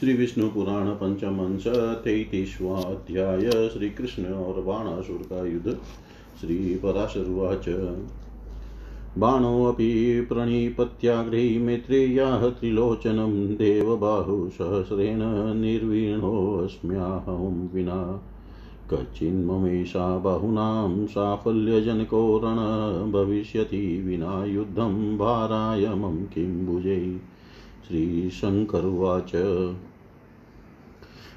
श्री विष्णु पुराण पंचम अंश तैतीसवा श्री कृष्ण और बाणासुर का युद्ध श्री पराशरुवाच बाणोऽपि प्रणिपत्याग्रे मैत्रेय्याः त्रिलोचनं देवबाहु सहस्रेण निर्वीणोऽस्म्याहं विना। कच्चिन्ममेषा बाहूनां साफल्यजनको रण भविष्यति विना युद्धं भाराय मम किं श्रीशङ्करुवाच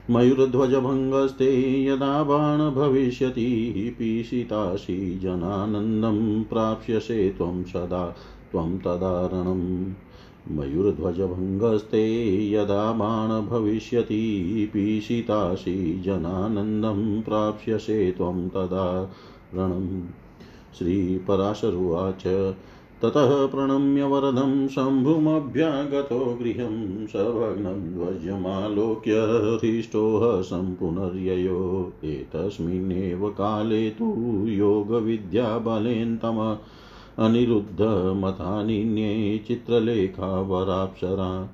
मयूरध्वजभङ्गस्ते यदा बाण भविष्यति पीशितासि जनानन्दं प्राप्स्यसे त्वं सदा, त्वं तदारणम्। मयूरध्वजभङ्गस्ते यदा बाण भविष्यति पीशितासि जनानन्दं प्राप्स्यसे त्वं तदा रणम् श्रीपराशरुवाच ततः प्रणम्य वरदं शम्भुमभ्यागतो गृहं सभग्नं ध्वजमालोक्य हृष्टोः सम्पुनर्ययो। एतस्मिन्नेव काले तु योगविद्याबलेन्तम अनिरुद्धमथानिन्ये चित्रलेखा वराप्सरा।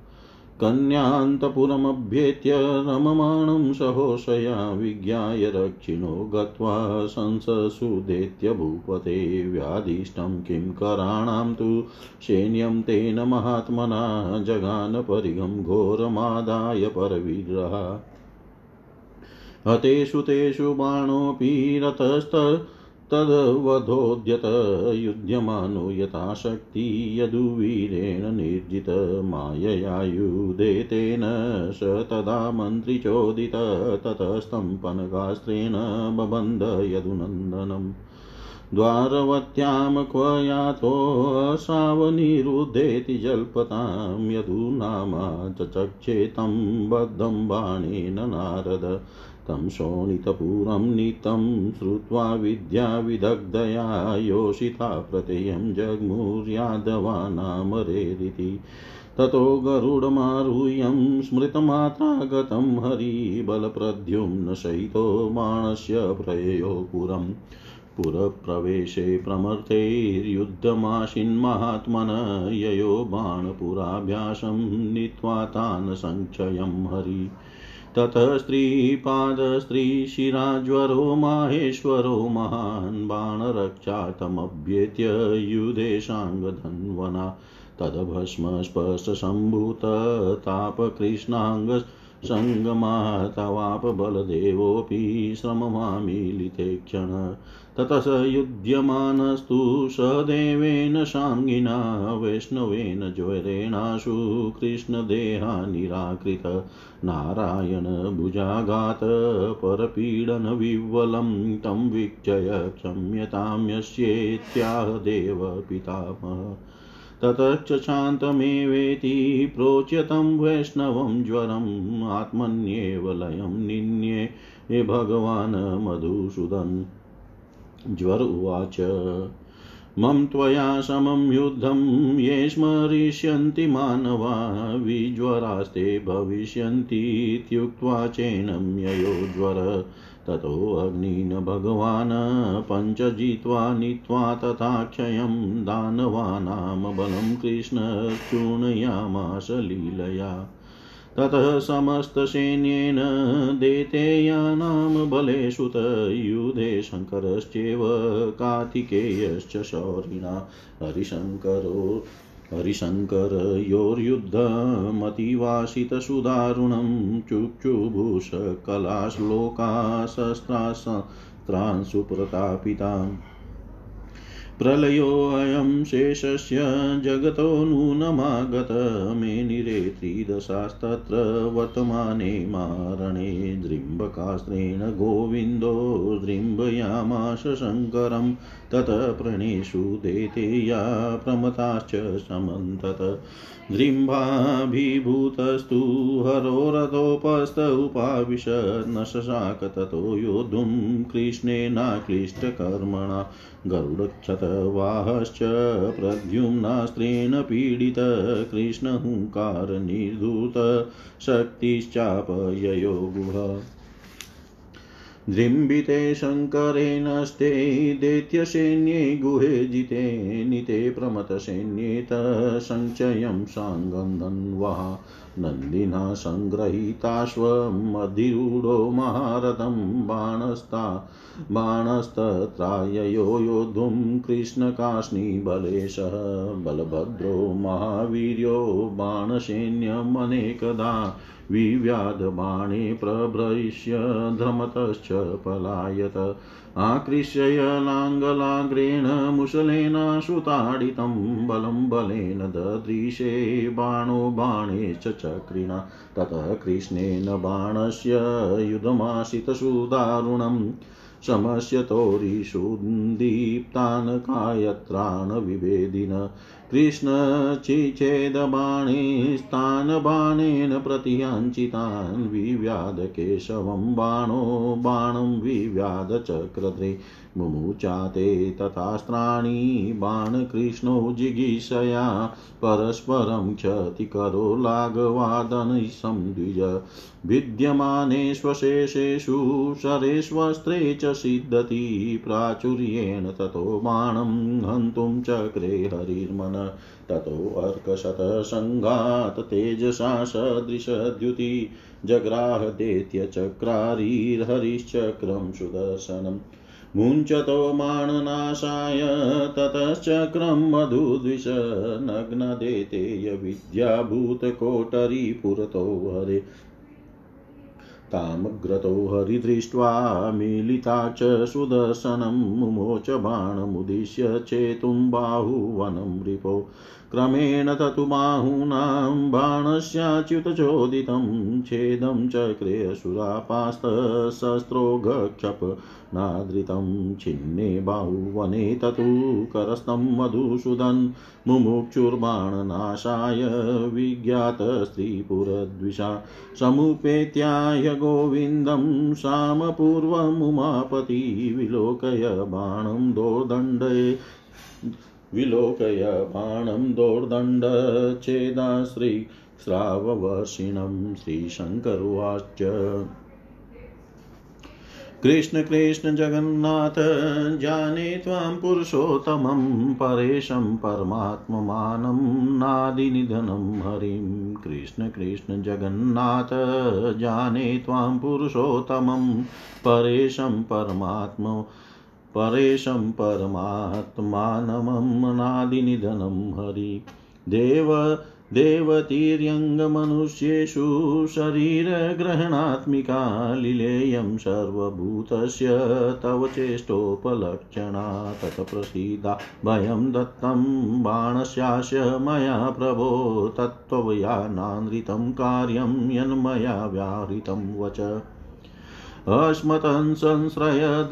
कन्यान्तपुरमभ्येत्य रममाणं सहोषया विज्ञाय रक्षिणो गत्वा संससुदेत्य भूपते व्याधिष्टं किं कराणां तु सैन्यं तेन महात्मना जगानपरिगं घोरमादाय परवीरः हतेषु तेषु बाणोऽपि रतस्त तद्वधोद्यत युध्यमानो यथाशक्ति यदुवीरेण निर्जित माययायुधे तेन स तदा मन्त्रिचोदित ततस्तम्पनगास्त्रेण बबन्ध यदुनन्दनम्। द्वारवत्यां क्व यातोऽसावनिरुद्धेति जल्पतां यदुनामा चचक्षे तं बद्धं बाणेन नारद। तं शोणितपुरं नीतं श्रुत्वा विद्याविदग्धया योषिता प्रत्ययं जग्मुर्यादवानामरेरिति। ततो गरुडमारुह्यं स्मृतमात्रागतं हरिबलप्रद्युम्नसहितो बाणस्य प्रययो पुरम् पुरप्रवेशे प्रमर्थैर्युद्धमाशिन्महात्मन ययो बाणपुराभ्यासं नीत्वा तान् सङ्क्षयं हरि। ततः स्त्रीपादस्त्रीशिराज्वरो माहेश्वरो महान् बाणरक्षातमभ्येत्य युधेशाङ्गधन्वना तद्भस्मस्पशम्भूततापकृष्णाङ्ग सङ्गमातवाप बलदेवोऽपि श्रममामीलिते क्षण। ततः स युध्यमानस्तु सदेवेन शाङ्गिना वैष्णवेन ज्वरेणाशु कृष्णदेहा निराकृत नारायणभुजाघात परपीडनविह्वलं तं वीक्षय क्षम्यतां यस्येत्याह देव पितामह ततश्च शान्तमेवेति प्रोच्यतं वैष्णवं ज्वरम् आत्मन्येव लयं निन्ये हे भगवान् मधुसूदन्। ज्वर उवाच। मम त्वया समं युद्धं ये स्मरिष्यन्ति मानवा विज्वरास्ते भविष्यन्तीत्युक्त्वा चैनं ययो ज्वर। ततोऽग्निन भगवान् पञ्चजित्वा नीत्वा तथा क्षयं दानवानां बलं कृष्ण चूर्णयामास लीलया। ततः समस्तसैन्येन देतेयानां बलेषु युधे शङ्करश्चैव कार्तिकेयश्च शौरिणा। हरिशङ्करो हरिशङ्करयोर्युद्धमतिवासितसुदारुणं चुक्षुभूषकलाश्लोकाशस्त्रांशुप्रतापिताम् प्रलयोऽयं शेषस्य जगतो नूनमागत मेनिरे त्रिदशास्तत्र वर्तमाने मारणे दृम्बकास्त्रेण गोविन्दो दृम्बयामाश शङ्करं ततः प्रणेषु देतेया प्रमताश्च समन्तत दृम्भाभिभूतस्तु हरो रथोपस्थ उपाविशत् न शशाक ततो योद्धुं कृष्णेनाक्लिष्टकर्मणा गरुडक्षतवाहश्च प्रद्युम्नास्त्रेण पीडित कृष्णहुङ्कारनिर्धूत गुह। दृम्बिते शङ्करेणस्ते दैत्यसैन्ये गुहे जिते निते प्रमथसैन्येत संचय साङ्गन्धन्वः नन्दिना सङ्गृहीताश्वमधिरूढो महारथं बाणस्ता बाणस्तत्राययो योद्धुं कृष्णकाष्णीबलेशः बलभद्रो महावीर्यो बाणसैन्यमनेकदा विव्याधबाणे प्रभृश्य धर्मतश्च पलायत आकृष्य लाङ्गलाग्रेण मुशलेनाश्रुताडितं बलं बलेन ददृशे बाणो बाणे च चक्रिणा। ततः कृष्णेन बाणस्य युधमाशितसुदारुणम् शमस्यतोरिषुन्दीप्तान् कायत्रान् विभेदिन कृष्णचिचेदबाणेस्तान् बाणेन प्रतियाञ्चितान् विव्याध केशवं बाणो, बाणं विव्याध चक्रद्रे मुमुचाते तथास्त्राणि, बाणकृष्णो जिगीषया, परस्परं क्षतिकरो लाघवादनैशं द्विज। भिद्यमानेष्वशेषेषु शरेष्वस्त्रे च सिद्धति, प्राचुर्येण ततो बाणं हन्तुं चक्रे हरिर्मन। ततोऽर्कशतसङ्घात् तेजसा सदृशद्युति जग्राहदेत्यचक्रारीर्हरिश्चक्रं सुदर्शनम्। मुञ्चतो माणनाशाय ततश्चक्रं मधुद्विष नग्नदेतेय विद्याभूतकोटरीपुरतो हरे। तामग्रतो हरिदृष्ट्वा मिलिताक्ष सुदर्शनं मुमोच बाणमुद्दिश्य चेतुं बाहुवनं रिपो क्रमेण ततु बाहूनां बाणस्याच्युतचोदितं छेदं चक्रे असुरापास्तशस्त्रोगक्षप नादृतं छिन्ने बाहुवने ततु करस्तं मधुसूदन् मुमुक्षुर्बाणनाशाय विज्ञातस्त्रीपुरद्विषा समुपेत्याय गोविन्दं सामपूर्वमुमापति विलोकय बाणं दोर्दण्डे विलोकय बाणं दोर्दण्डच्छेदाश्री श्राववर्षिणं श्रीशङ्करुवाच। कृष्ण कृष्ण जगन्नाथ, जाने त्वां पुरुषोत्तमं, परेशं परमात्ममानं, नादिनिधनं हरिं। कृष्ण कृष्ण जगन्नाथ, जाने त्वां पुरुषोत्तमं, परेशं परमात्म परेशं परमात्मानमं नादिनिधनं हरि। देव, देवतीर्यङ्गमनुष्येषु शरीरग्रहणात्मिका लिलेयं सर्वभूतस्य तव चेष्टोपलक्षणा तत्प्रसीदा भयं दत्तं बाणस्यास्य मया प्रभो तत्त्वयानानृतं कार्यं यन्मया व्याहृतं वच। अस्मतं संश्रय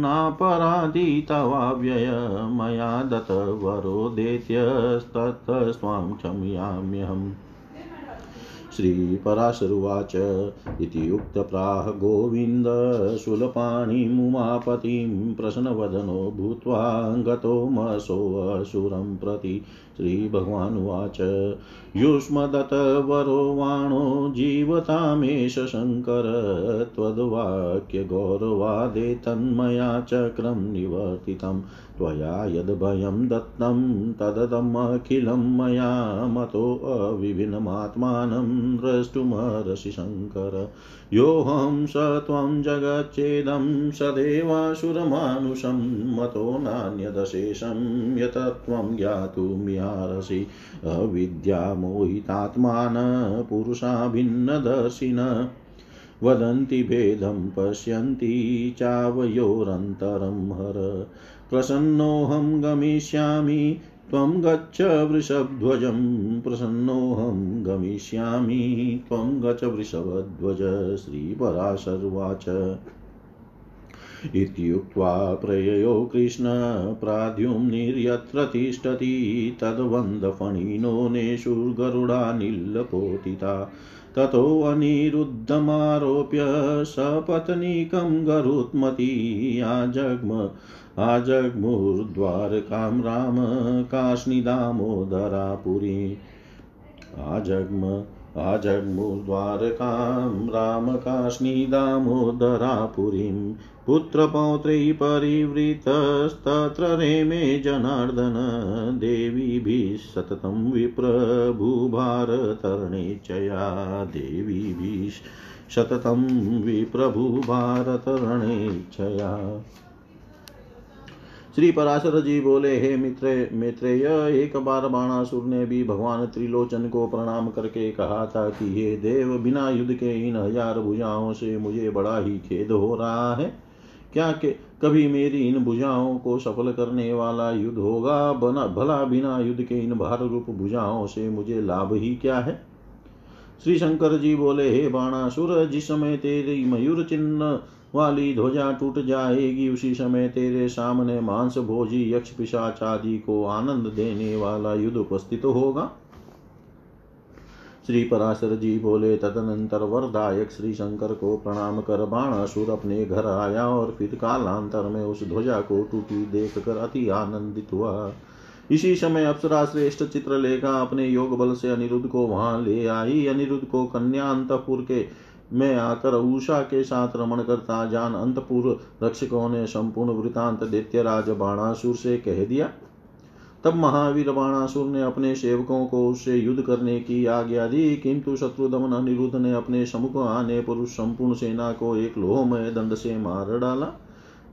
नापराधी तवाव्यय मया दत्त देत्यस्तत् स्वां क्षमयाम्यहम्। श्रीपराशरुवाच इति उक्तप्राह गोविन्द शूलपाणिमुमापतिं प्रश्नवदनो भूत्वा गतोमसोऽसुरं प्रति श्रीभगवानुवाच। युष्मदत्तवरो वाणो जीवतामेष शङ्कर त्वद्वाक्यगौरवादे तन्मया चक्रं निवर्तितं। त्वया यद्भयं दत्तं तददमखिलं मया मतोऽविभिन्नमात्मानं द्रष्टुमर्षि शङ्कर योऽहं स त्वं जगच्चेदं सदेवासुरमानुषं मतो नान्यदशेषं यतत्वं ज्ञातुमिहारसि अविद्यामोहितात्मान पुरुषा भिन्नदर्शिन वदन्ति भेदं पश्यन्ति चावयोरन्तरं हर। प्रसन्नोऽहं गमिष्यामि। त्वं गच्छ वृषभध्वजं प्रसन्नोऽहं गमिष्यामि। त्वं गच वृषभध्वज श्रीपराशर्वाच। इत्युक्त्वा प्रययो कृष्ण प्राद्युम्निर्यत्र तिष्ठति तद्वन्दफणिनो नेषुर्गरुडानिल्लपोतिता ततोऽनिरुद्धमारोप्य सपत्नीकं गरुत्मती आजग्म आजग्मुर्द्वारकां राम काष्णिदामोदरापुरी आजग्म आजग्मुद्वारकां रामकाश्नीदामोदरापुरीं पुत्रपौत्रै परिवृतस्तत्र रेमे जनार्दन। देवीभिः सततं विप्रभुभारतरणेच्छया देवीभिः सततं विप्रभुभारतरणेच्छया श्री पराशर जी बोले, हे मित्र मित्रेय एक बार बाणासुर ने भी भगवान त्रिलोचन को प्रणाम करके कहा था कि हे देव बिना युद्ध के इन हज़ार भुजाओं से मुझे बड़ा ही खेद हो रहा है। क्या के, कभी मेरी इन भुजाओं को सफल करने वाला युद्ध होगा? बना, भला बिना युद्ध के इन भार रूप भुजाओं से मुझे लाभ ही क्या है? श्री शंकर जी बोले, हे बाणासुर जिस समय तेरी मयूर चिन्ह वाली ध्वजा टूट जाएगी उसी समय तेरे सामने मांस भोजी, यक्ष पिशाच को आनंद देने वाला युद्ध उपस्थित होगा। श्री पराशर जी बोले, तदनंतर वरदायक श्री शंकर को प्रणाम कर बाणासुर अपने घर आया और फिर कालांतर में उस ध्वजा को टूटी देख कर अति आनंदित हुआ। इसी समय अप्सरा श्रेष्ठ चित्रलेखा अपने योग बल से अनिरुद्ध को वहाँ ले आई। अनिरुद्ध को कन्या अंतपुर के में आकर उषा के साथ रमण करता, जान अंतपुर रक्षकों ने संपूर्ण वृतांत दैत्य राज बाणासुर से कह दिया। तब महावीर बाणासुर ने अपने सेवकों को उससे युद्ध करने की आज्ञा दी, किंतु शत्रुदमन अनिरुद्ध ने अपने समुख आने पर उस संपूर्ण सेना को एक लोहमय दंड से मार डाला।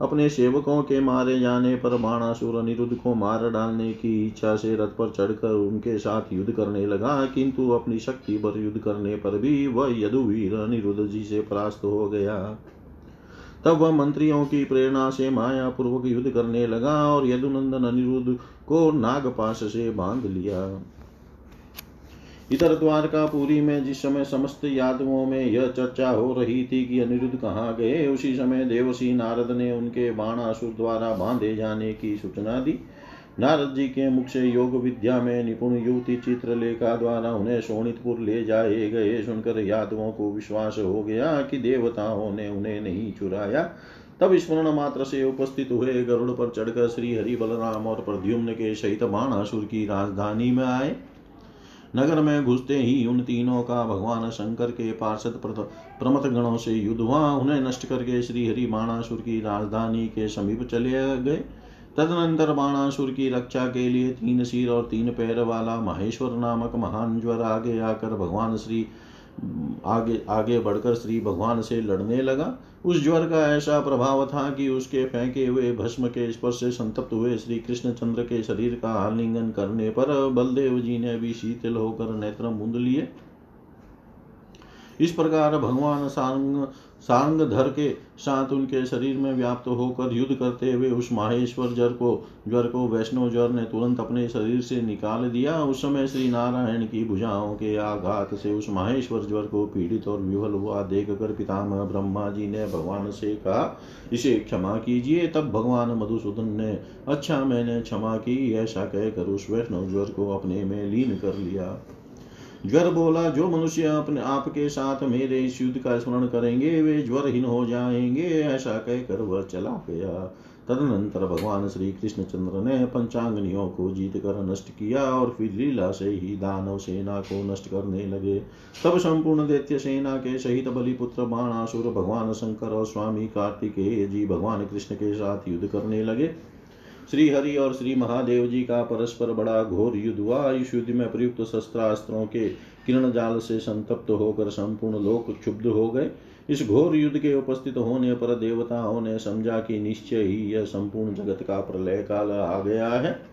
अपने सेवकों के मारे जाने पर बाणासुर अनिरुद्ध को मार डालने की इच्छा से रथ पर चढ़कर उनके साथ युद्ध करने लगा, किंतु अपनी शक्ति पर युद्ध करने पर भी वह यदुवीर अनिरुद्ध जी से परास्त हो गया। तब वह मंत्रियों की प्रेरणा से माया पूर्वक युद्ध करने लगा और यदुनंदन अनिरुद्ध को नागपाश से बाँध लिया। इधर द्वारकापुरी में जिस समय समस्त यादवों में यह चर्चा हो रही थी कि अनिरुद्ध कहाँ गए, उसी समय देवसी नारद ने उनके बाणासुर द्वारा बांधे जाने की सूचना दी। नारद जी के मुख से योग विद्या में निपुण युवती चित्रलेखा द्वारा उन्हें सोनितपुर ले जाए गए सुनकर यादवों को विश्वास हो गया कि देवताओं ने उन्हें नहीं चुराया। तब स्मरण मात्र से उपस्थित हुए गरुड़ पर चढ़कर श्री हरि बलराम और प्रद्युम्न के सहित बाणासुर की राजधानी में आए। नगर में घुसते ही उन तीनों का भगवान शंकर के पार्षद प्रमथ गणों से युद्ध हुआ। उन्हें नष्ट करके श्री हरि बाणासुर की राजधानी के समीप चले गए। तदनंतर बाणासुर की रक्षा के लिए तीन सिर और तीन पैर वाला महेश्वर नामक महान ज्वर आगे आकर भगवान श्री आगे आगे बढ़कर श्री भगवान से लड़ने लगा। उस ज्वर का ऐसा प्रभाव था कि उसके फेंके हुए भस्म के स्पर्श से संतप्त हुए श्री कृष्णचंद्र के शरीर का आलिंगन करने पर बलदेव जी ने भी शीतल होकर नेत्र मुंद लिए। इस प्रकार भगवान सांग सांगधर के साथ उनके शरीर में व्याप्त होकर युद्ध करते हुए उस माहेश्वर जर को, ज्वर को, वैष्णव ज्वर ने तुरंत अपने शरीर से निकाल दिया। उस समय श्री नारायण की भुजाओं के आघात से उस माहेश्वर ज्वर को पीड़ित और विफल हुआ। देख कर पितामह ब्रह्मा जी ने भगवान से कहा, इसे क्षमा कीजिए। तब भगवान मधुसूदन ने अच्छा मैंने क्षमा की, ऐसा कहकर उस वैष्णव ज्वर को अपने में लीन कर लिया। ज्वर बोला, जो मनुष्य अपने आपके साथ मेरे इस युद्ध का स्मरण करेंगे, वे ज्वरहीन हो जाएँगे, ऐसा कहकर वह चला गया। तदनंतर भगवान श्री कृष्ण चंद्र ने पंचांगनियों को जीत कर नष्ट किया और फिर लीला से ही दानव सेना को नष्ट करने लगे। तब संपूर्ण दैत्य सेना के सहित बलिपुत्र, बाणासुर, भगवान शंकर और स्वामी कार्तिकेय जी भगवान कृष्ण के साथ युद्ध करने लगे। श्री हरि और श्री महादेव जी का परस्पर बड़ा घोर युद्ध हुआ। इस युद्ध में प्रयुक्त शस्त्रास्त्रों के किरण जाल से संतप्त होकर संपूर्ण लोक क्षुब्ध हो गए। इस घोर युद्ध के उपस्थित होने पर देवताओं ने समझा कि निश्चय ही यह संपूर्ण जगत का प्रलय काल आ गया है।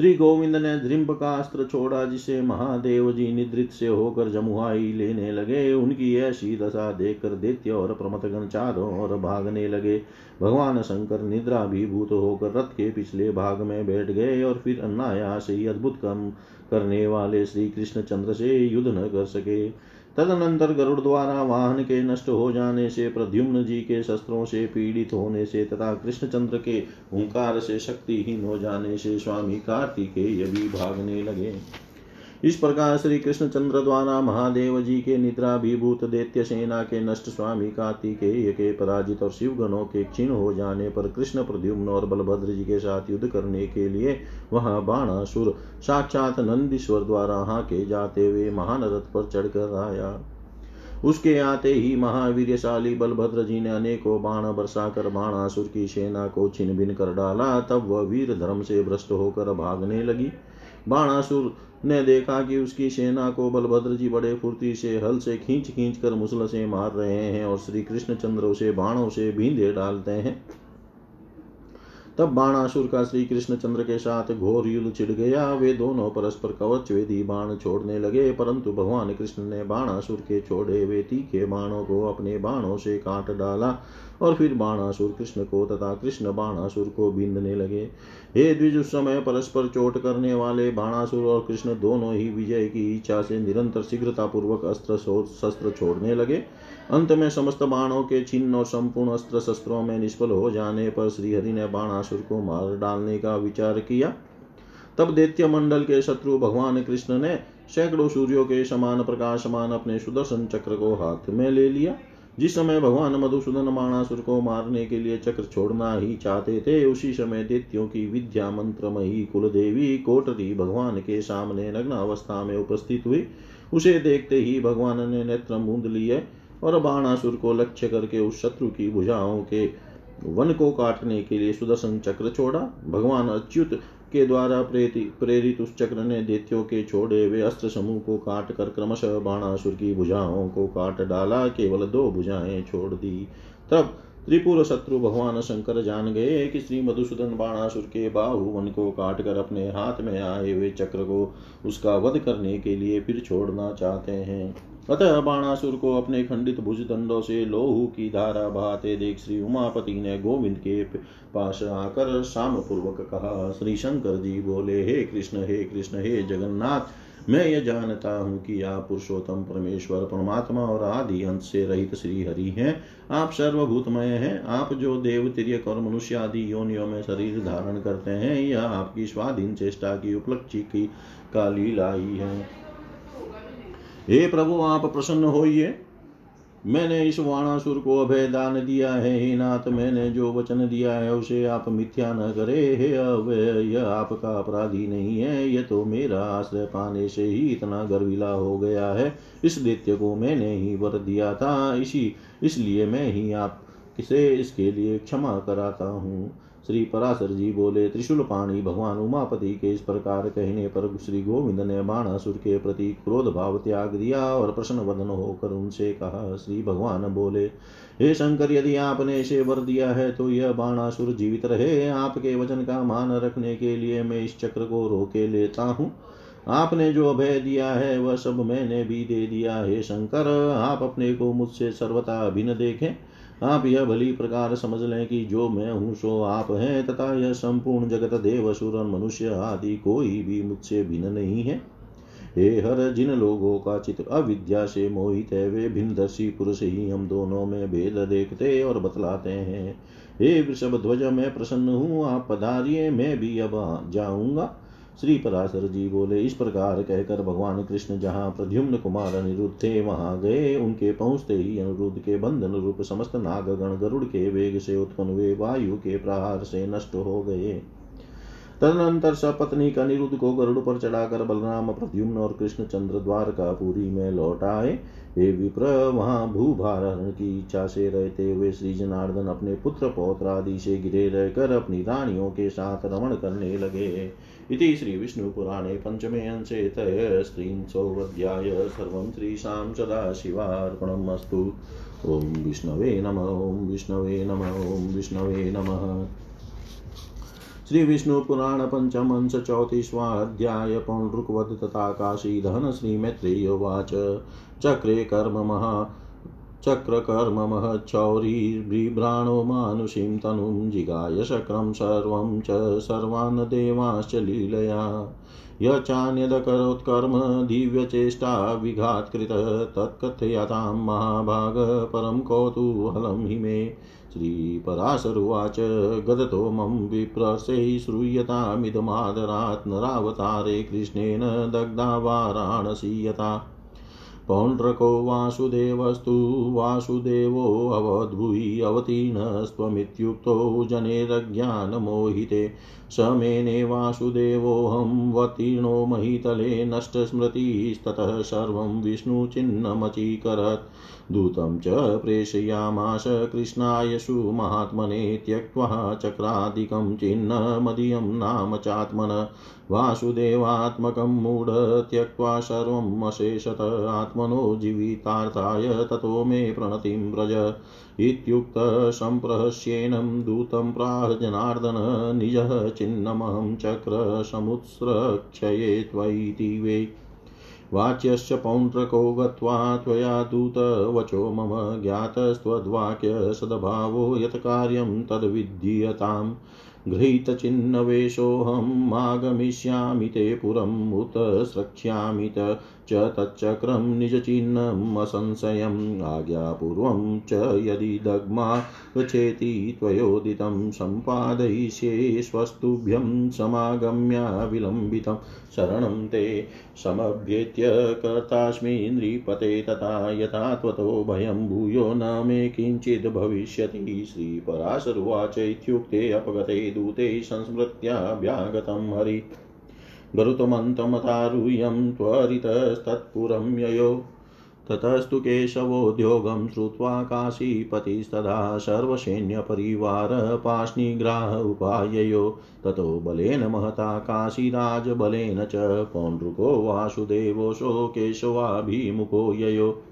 श्री गोविंद ने ध्रिम्ब का अस्त्र छोड़ा जिसे महादेव जी निद्रित से होकर जमुआई लेने लगे। उनकी ऐसी दशा देखकर दैत्य और प्रमथगण चारों और भागने लगे। भगवान शंकर निद्रा भी भूत होकर रथ के पिछले भाग में बैठ गए और फिर अनायास ही अद्भुत कम करने वाले श्री कृष्ण चंद्र से युद्ध न कर सके। तदनंतर गरुड़ द्वारा वाहन के नष्ट हो जाने से, प्रद्युम्न जी के शस्त्रों से पीड़ित होने से तथा कृष्णचंद्र के हुंकार से शक्तिहीन हो जाने से स्वामी कार्तिकेय भी भागने लगे। इस प्रकार श्री कृष्ण चंद्र द्वारा महादेव जी के निद्रा विभूत दैत्य सेना के नष्ट स्वामी कार्तिकेय के पराजित और शिव गणों के क्षीण हो जाने पर कृष्ण प्रद्युम्न और बलभद्र जी के साथ युद्ध करने के लिए वहाँ बाणासुर साक्षात नंदीश्वर द्वारा हाके जाते हुए महान रथ पर चढ़कर आया। उसके आते ही महावीरशाली बलभद्र जी ने अनेकों बाण बरसा कर बाणासुर की सेना को छिन भिन कर डाला, तब वह वीर धर्म से भ्रष्ट होकर भागने लगी। बाणासुर ने देखा कि उसकी सेना को बलभद्र जी बड़े फुर्ती से हल से खींच खींच कर मुसल से मार रहे हैं और श्री कृष्णचंद्र उसे बाणों से भींदे डालते हैं। तब बाणासुर का श्री कृष्णचंद्र के साथ घोर युद्ध छिड़ गया। वे दोनों परस्पर कवच वेदी बाण छोड़ने लगे, परंतु भगवान कृष्ण ने बाणासुर के छोड़े वे तीखे बाणों को अपने बाणों से काट डाला। और फिर बाणासुर कृष्ण को तथा कृष्ण बाणासुर को बींदने लगे। हे द्विज, उस समय परस्पर चोट करने वाले बाणासुर और कृष्ण दोनों ही विजय की इच्छा से निरंतर शीघ्रता पूर्वक अस्त्र शस्त्र छोड़ने लगे। अंत में समस्त बाणों के चिन्ह और संपूर्ण अस्त्र शस्त्रों में निष्फल हो जाने पर श्रीहरि ने बाणासुर को मार डालने का विचार किया। तब दैत्य मंडल के शत्रु भगवान कृष्ण ने सैकड़ों सूर्यों के समान प्रकाशमान अपने सुदर्शन चक्र को हाथ में ले लिया। जिस समय भगवान मधुसूदन माणासुर को मारने के लिए चक्र छोड़ना ही चाहते थे, उसी समय दैत्यों की विद्या मंत्रमयी कुल देवी कोटरी भगवान के सामने नग्न अवस्था में उपस्थित हुई। उसे देखते ही भगवान ने नेत्र मूंद लिए और बाणासुर को लक्ष्य करके उस शत्रु की भुजाओं के वन को काटने के लिए सुदर्शन चक्र छोड़ा। भगवान अच्युत के द्वारा प्रेरित उस चक्र ने दैत्यों के छोड़े हुए अस्त्र समूह को काट कर क्रमशः बाणासुर की भुजाओं को काट डाला, केवल दो भुजाएँ छोड़ दी। तब त्रिपुर शत्रु भगवान शंकर जान गए कि श्री मधुसूदन बाणासुर के बाहुवन को काट कर अपने हाथ में आए हुए चक्र को उसका वध करने के लिए फिर छोड़ना चाहते हैं। अतः बाणासुर को अपने खंडित भुज दंडों से लोहू की धारा बहाते देख श्री उमापति ने गोविंद के पास आकर शाम पूर्वक कहा, श्री शंकर जी बोले, हे कृष्ण हे कृष्ण, हे जगन्नाथ, मैं यह जानता हूँ कि आप पुरुषोत्तम परमेश्वर, परमात्मा और आदि अंत से रहित श्री हरि हैं। आप सर्वभूतमय हैं। आप जो देव तिरक और मनुष्य आदि योनियों में शरीर धारण करते हैं, यह आपकी स्वाधीन चेष्टा की उपलब्धि की का लीला ही है। हे प्रभु, आप प्रसन्न होइए। मैंने इस वाणासुर को अभय दान दिया है। हे नाथ, मैंने जो वचन दिया है, उसे आप मिथ्या न करे। हे अवय यह आपका अपराधी नहीं है। यह तो मेरा आश्रय पाने से ही इतना गर्विला हो गया है। इस दैत्य को मैंने ही वर दिया था। इसी, इसलिए मैं ही आप किसे इसके लिए क्षमा कराता हूँ। श्री पराशर जी बोले, त्रिशूल पाणी भगवान उमापति के इस प्रकार कहने पर श्री गोविंद ने बाणासुर के प्रति क्रोध भाव त्याग दिया और प्रश्न वदन होकर उनसे कहा, श्री भगवान बोले, हे शंकर, यदि आपने इसे वर दिया है तो यह बाणासुर जीवित रहे। आपके वचन का मान रखने के लिए मैं इस चक्र को रोके लेता हूँ। आपने जो अभय दिया है, वह सब मैंने भी दे दिया। हे शंकर, आप अपने को मुझसे सर्वथा भिन्न देखें। आप यह भली प्रकार समझ लें कि जो मैं हूँ, सो आप हैं, तथा यह संपूर्ण जगत देव सुर मनुष्य आदि कोई भी मुझसे भिन्न नहीं है। हे हर, जिन लोगों का चित्र अविद्या से मोहित है, वे भिन्नदर्शी पुरुष ही हम दोनों में भेद देखते और बतलाते हैं। हे वृषभ ध्वज, मैं प्रसन्न हूँ, आप पधारिये मैं भी अब जाऊँगा। श्री पराशर जी बोले, इस प्रकार कहकर भगवान कृष्ण जहाँ प्रद्युम्न कुमार अनिरुद्ध थे वहाँ गए, उनके पहुँचते ही अनिरुद्ध के बंधन रूप समस्त नागगण गरुड़ के वेग से उत्पन्न हुए वायु के प्रहार से नष्ट हो गए। तदनंतर सपत्नी का निरुद्ध को गरुड़ पर चढ़ाकर बलराम, प्रद्युम्न और कृष्ण चंद्र द्वारकापुरी में लौट आए। हे विप्र, वहाँ भूभारण की इच्छा से रहते हुए श्री जनार्दन अपने पुत्र पौत्र आदि से गिरे रहकर अपनी रानियों के साथ रमण करने लगे। इति श्रीविष्णुपुराणे पंचमे अंशे त्रयस्त्रिंशोऽध्याय सर्वं श्रीशां सदाशिवार्पणम् अस्तु। ॐ विष्णवे नम, ॐ विष्णवे नम, ॐ विष्णवे नमः। श्री विष्णु पुराण पंचम अंश चौतीसवा अध्याय पौंड्रुकवध तथा काशी दहन श्री मैत्रेयोवाच चक्रे कर्म महा चक्रकर्म महच्छौरीर्बिभ्राणो मानुषीं तनुं जिगाय शक्रं सर्वं च सर्वान् देवाश्च लीलया। य चान्यदकरोत्कर्म दिव्यचेष्टा विघात्कृतः तत्कथयतां महाभाग परं कौतूहलं हि मे। श्रीपराशरुवाच गदतो मम विप्रसैः श्रूयतामिदमादरात् नरावतारे कृष्णेन दग्धा वाराणसीयता। पौण्ड्रको वासुदेवस्तु वासुदेवोऽवद्भुवि अवतीर्णस्त्वमित्युक्तो जनेरज्ञानमोहिते स मेने वासुदेवोऽहं वतीर्णो महितले नष्टस्मृतिस्ततः सर्वं विष्णुचिह्नमचीकरत्। दूतं च प्रेषयामास कृष्णाय सुमहात्मने त्यक्त्वा चक्रादिकं चिह्नमदीयं नाम चात्मन। वासुदेवात्मकं मूढ त्यक्त्वा सर्वम् अशेषत आत्मनो जीवितार्थाय ततो मे प्रणतिं व्रज। इत्युक्तसम्प्रहस्येनं दूतं प्राह जनार्दन निजः चिह्नमहं चक्रसमुत्स्रक्षये त्वयिति वै। वाच्यश्च पौण्ड्रको गत्वा त्वया दूतवचो मम ज्ञातस्त्वद्वाक्य सद्भावो यत् कार्यं तद्विधीयताम् गृहीतचिन्नवेशोऽहमागमिष्यामि ते पुरम् उत स्रक्ष्यामि च तच्चक्रं निजचिह्नम् असंशयम् आज्ञापूर्वं च यदि दग्मा गच्छेति त्वयोदितं सम्पादयिष्ये स्वस्तुभ्यं समागम्या विलम्बितं शरणं ते समभ्येत्य कर्तास्मि नृपते तथा यथा त्वतो भयं भूयो न मे किञ्चित् भविष्यति श्रीपराशरुवाच इत्युक्ते अपगते दूते संस्मृत्याभ्यागतं हरि गरुतमन्तमतारुह्यं त्वरितस्तत्पुरं ययो। ततस्तु केशवोद्योगं श्रुत्वा काशीपतिस्तदा सर्वसैन्यपरिवारपाष्णिग्राह उपाययो। ततो बलेन महता काशीराजबलेन च पौण्ड्रुको वासुदेवोऽशो केशवाभिमुखो ययो।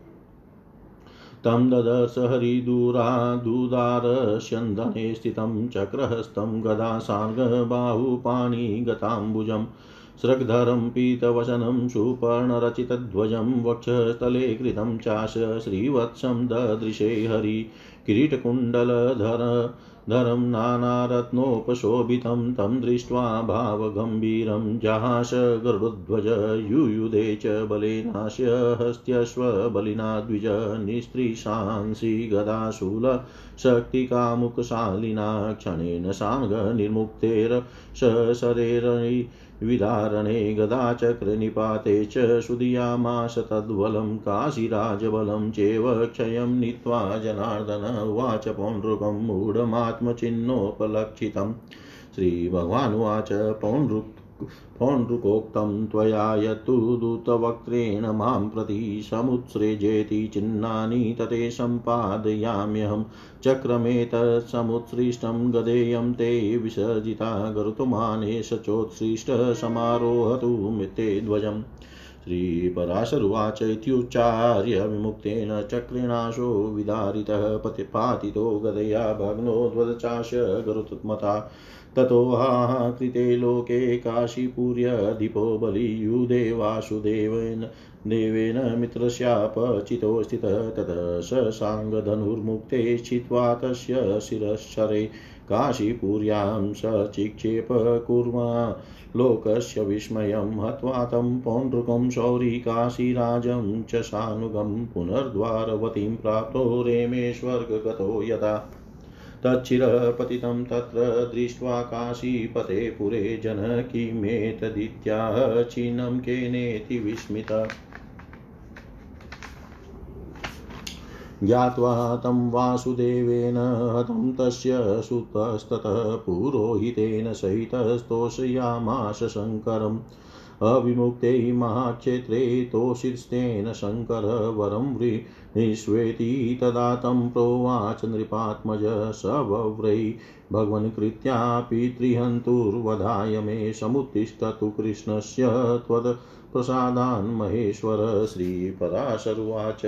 तं ददर्श हरिदूरादुदारस्यन्दने स्थितं चक्रहस्तं गदासार्गबाहुपाणिगताम्बुजम् सृग्धरं पीतवसनं सुपर्णरचितध्वजं वक्षस्थले कृतं चाश श्रीवत्सं ददृशे हरि। किरीटकुण्डलधर धरं नानारत्नोपशोभितं तं दृष्ट्वा भावगम्भीरं जहास गरुड्ध्वज युयुधे च बलेनास्य हस्त्यश्वबलिना द्विज निस्त्रीशांसि गदाशूलशक्तिकामुकशालिना क्षणेन साङ्गनिर्मुक्तेर् सशरेर विदारणे गदाचक्रनिपाते च सुदीयामास तद्बलं काशीराजबलं चेव क्षयं नीत्वा जनार्दन उवाच पौण्ड्रुकं मूढमात्मचिह्नोपलक्षितं श्रीभगवानुवाच पौण्ड्रुक् पौण्ड्रुकोक्तं त्वया यत्तु दूतवक्त्रेण माँ प्रति समुत्सृजेति चिह्नानि तते सम्पादयाम्यहं। चक्रमेतत्समुत्सृष्टं गदेयं ते विसर्जिता गरुतमानेश चोत्सृष्टसमारोहतु मिते ध्वजम्। श्रीपराशरुवाच इत्युच्चार्य विमुक्तेन चक्रिणाशो विदारितः पातितो गदया भग्नो ध्वजचाश गरुत्मता। ततो कृते लोके काशीपुर्यधिपो बलियुधे वासुदेवेन, देवेन मित्रस्यापचितो स्थितः, ततः स साङ्गधनुर्मुक्ते छित्त्वा तस्य शिरश्चरे काशीपुर्यां स चिक्षेप कुर्मा। लोकस्य विस्मयं हत्वा तं पौण्ड्रुकं शौरी काशीराजं च सानुगं पुनर्द्वारवतीं प्राप्तो रेमेश्वर्गगतो तच्छिरः पतितं तत्र दृष्ट्वा काशीपते पुरे जनकीमेतदित्याह छिन्नं केनेति विस्मिता। ज्ञात्वा तं वासुदेवेन हतं तस्य सुतस्ततः पुरोहितेन सहितस्तोषयामाश शङ्करम्। अविमुक्ते महाक्षेत्रे तोषिस्तेन शङ्कर वरं निष्वेति तदा तं प्रोवाच नृपात्मज स वव्रै भगवन्कृत्या पितृहन्तुर्वधाय मे समुत्तिष्ठतु कृष्णस्य त्वत्प्रसादान् महेश्वर श्रीपराशरुवाच।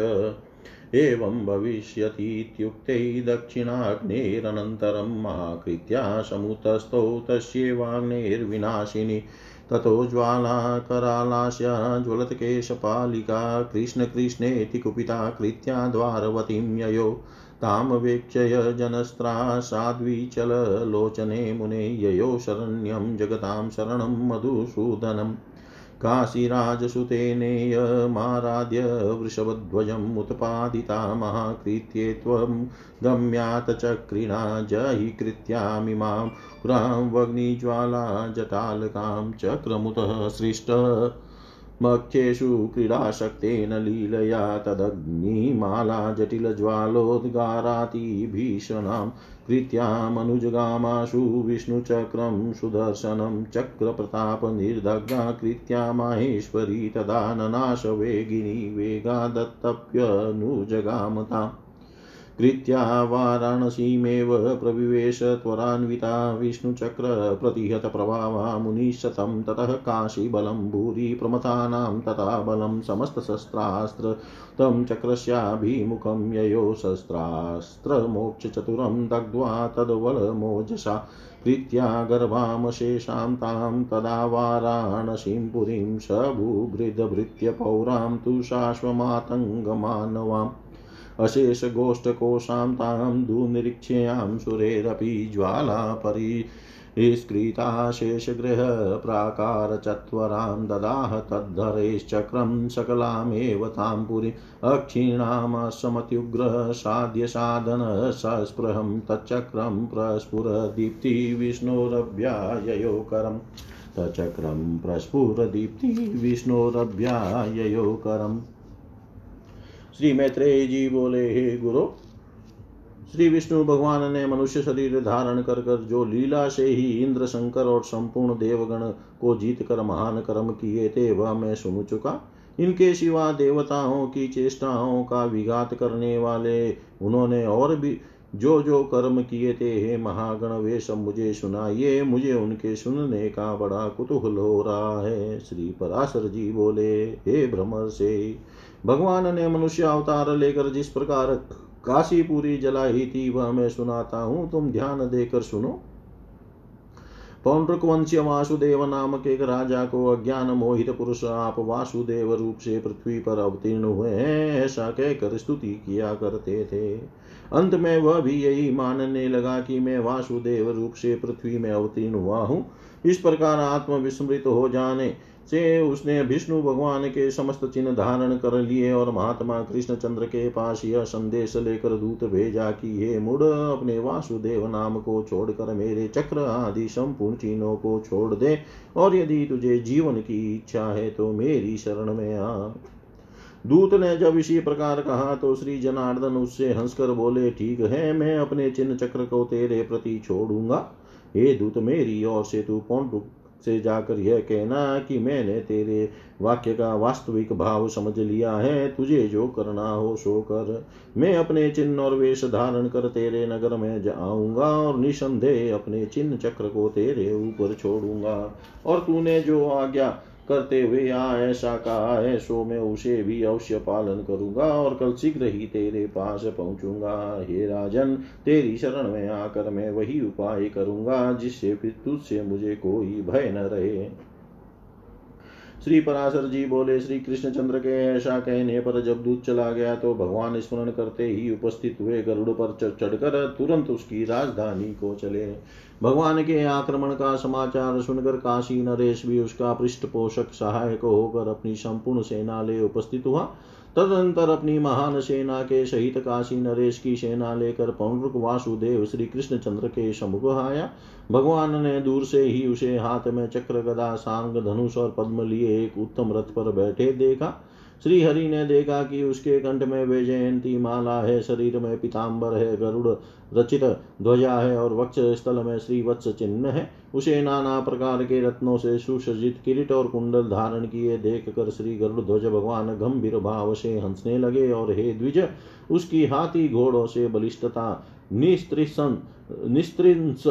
एवं भविष्यतीत्युक्ते दक्षिणाग्नेरनन्तरं महाकृत्या समुतस्थौ तस्यैवाग्नेर्विनाशिनि ततो ज्वालाकरालास्या ज्वलत्केशपालिका कृष्णकृष्णेति कुपिता कृत्या द्वारवतीं ययो तामवेक्षय जनस्त्रा साध्वीचललोचने मुने ययो शरण्यं जगतां शरणं मधुसूदनम् काशीराजसुतेनेयमाराध्य वृषभध्वजम् उत्पादिता महाकृत्ये त्वं गम्यात् चक्रिणा जयि कृत्यामिमां पुरां वग्निज्वाला जटालकां चक्रमुतः सृष्ट। मख्येषु क्रीडाशक्तेन लीलया तदग्निमाला जटिलज्वालोद्गारातिभीषणां कृत्यामनुजगामाशु विष्णुचक्रं सुदर्शनं चक्रप्रतापनिर्दग्धा कृत्या माहेश्वरी तदा ननाशवेगिनी वेगादत्तप्यनुजगामताम्। कृत्या वाराणसीमेव प्रविवेश त्वरान्विता विष्णुचक्रप्रतिहतप्रभावा मुनिशतं ततः काशीबलं भूरि प्रमथानां तथा बलं समस्तशस्त्रास्त्र तं चक्रस्याभिमुखं ययो शस्त्रास्त्रमोक्षचतुरं दग्ध्वा तद्वलमोजसा कृत्या गर्भामशेषां तां तदा वाराणसीं पुरीं स भूभृदभृत्य पौरां तु शाश्वमातङ्गमानवाम् अशेषगोष्ठकोशां तां दुनिरीक्ष्यां सुरेरपि ज्वाला परिष्कृताशेषगृहप्राकारचत्वरां ददाह तद्धरेश्चक्रं सकलामेव तां पुरीम् अक्षीणामसमत्युग्रः साध्यसाधन सस्पृहं तच्चक्रं प्रस्फुरदीप्ति विष्णोरभ्याययोकरम् तचक्रं प्रस्फुरदीप्ति विष्णोरभ्याययोकरम्। श्री मैत्रेय जी बोले हे गुरु श्री विष्णु भगवान ने मनुष्य शरीर धारण कर कर जो लीला से ही इंद्र शंकर और संपूर्ण देवगण को जीत कर महान कर्म किए थे, वह मैं सुन चुका। इनके सिवा देवताओं की चेष्टाओं का विघात करने वाले उन्होंने और भी जो जो कर्म किए थे, हे महागण, वे सब मुझे सुनाइए। मुझे उनके सुनने का बड़ा कुतूहल हो रहा है। श्री पराशर जी बोले, हे भ्रमर से भगवान ने मनुष्य अवतार लेकर जिस प्रकार काशीपुरी जलाई थी, वह मैं सुनाता हूँ, तुम ध्यान देकर सुनो। पौंड्रक वंश वासुदेव नामक एक राजा को अज्ञान मोहित पुरुष आप वासुदेव रूप से पृथ्वी पर अवतीर्ण हुए हैं, ऐसा कहकर स्तुति किया करते थे। अंत में वह भी यही मानने लगा कि मैं वासुदेव रूप से पृथ्वी में अवतीर्ण हुआ हूँ। इस प्रकार आत्म विस्मृत हो जाने से उसने विष्णु भगवान के समस्त चिन्ह धारण कर लिए और महात्मा कृष्ण चंद्र के पास यह संदेश लेकर दूत भेजा कि, हे मुड़, अपने वासुदेव नाम को छोड़कर मेरे चक्र आदि संपूर्ण चिन्हों को छोड़ दे और यदि तुझे जीवन की इच्छा है तो मेरी शरण में आ। दूत ने जब इसी प्रकार कहा तो श्री जनार्दन उससे हंसकर बोले, ठीक है, मैं अपने चिन्ह चक्र को तेरे प्रति छोड़ूँगा। हे दूत, मेरी ओर से तू से जाकर यह कहना कि मैंने तेरे वाक्य का वास्तविक भाव समझ लिया है, तुझे जो करना हो सो कर। मैं अपने चिन्ह और वेश धारण कर तेरे नगर में जाऊँगा और निसंदेह अपने चिन्ह चक्र को तेरे ऊपर छोड़ूँगा। और तूने जो आज्ञा करते हुए यहाँ ऐसा कहा है, सो मैं उसे भी अवश्य पालन करूँगा और कल शीघ्र ही तेरे पास पहुंचूँगा। हे राजन, तेरी शरण में आकर मैं वही उपाय करूँगा जिससे फिर तुझसे मुझे कोई भय न रहे। श्री पराशर जी बोले, श्री कृष्ण चंद्र के ऐसा कहने पर जब दूध चला गया तो भगवान स्मरण करते ही उपस्थित हुए गरुड़ पर चढ़कर तुरंत उसकी राजधानी को चले। भगवान के आक्रमण का समाचार सुनकर काशी नरेश भी उसका पृष्ठ पोषक सहायक होकर अपनी संपूर्ण सेना ले उपस्थित हुआ। तदनंतर अपनी महान सेना के सहित काशी नरेश की सेना लेकर पौनरुक वासुदेव श्री कृष्ण चंद्र के समुख आया। भगवान ने दूर से ही उसे हाथ में चक्र गदा सांग, धनुष और पद्म लिए एक उत्तम रथ पर बैठे देखा। श्री हरि ने देखा कि उसके कंठ में वैजयंती माला है, शरीर में पीताम्बर है, गरुड़ रचित ध्वजा है और वक्ष स्थल में श्री वत्स चिन्ह है। उसे नाना प्रकार के रत्नों से सुसज्जित किरीट और कुंडल धारण किए देख कर श्री गरुड़ ध्वज भगवान गंभीर भाव से हंसने लगे और हे द्विज, उसकी हाथी घोड़ों से बलिष्ठता निस्त्रिसन निस्त्रिंस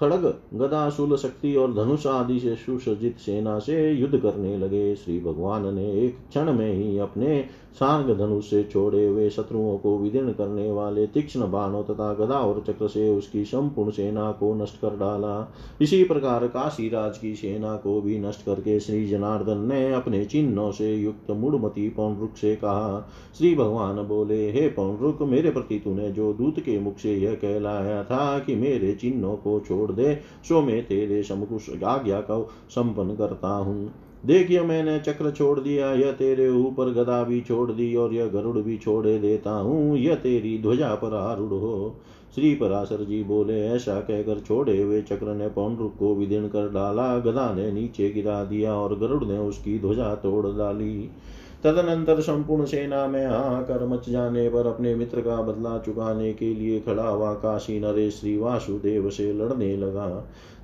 खड़ग, गदा, शूल, शक्ति और धनुष आदि से सुसज्जित सेना से युद्ध करने लगे। श्री भगवान ने एक क्षण में ही अपने सांग धनुष से छोड़े हुए शत्रुओं को विदीर्ण करने वाले तीक्ष्ण बाणों तथा गदा और चक्र से उसकी संपूर्ण सेना को नष्ट कर डाला। इसी प्रकार काशीराज की सेना को भी नष्ट करके श्री जनार्दन ने अपने चिन्हों से युक्त मूडमती पौनरुक से कहा, श्री भगवान बोले, हे पौनरुक मेरे प्रति तूने जो दूत के मुख से यह कहलाया था कि मेरे चिन्हों को छोड़ दे, सो मैं तेरे समुख आज्ञा को संपन्न करता हूँ। देखिए मैंने चक्र छोड़ दिया, यह तेरे ऊपर गदा भी छोड़ दी और यह गरुड़ भी छोड़े देता हूँ। यह तेरी ध्वजा पर आरूढ़ हो। श्री पराशर जी बोले, ऐसा कहकर छोड़े हुए चक्र ने पौंड्रुक को विदीर्ण कर डाला, गदा ने नीचे गिरा दिया और गरुड़ ने उसकी ध्वजा तोड़ डाली। तदनंतर संपूर्ण सेना में हाहाकार मच जाने पर अपने मित्र का बदला चुकाने के लिए खड़ा हुआ काशी नरेश श्री वासुदेव से लड़ने लगा।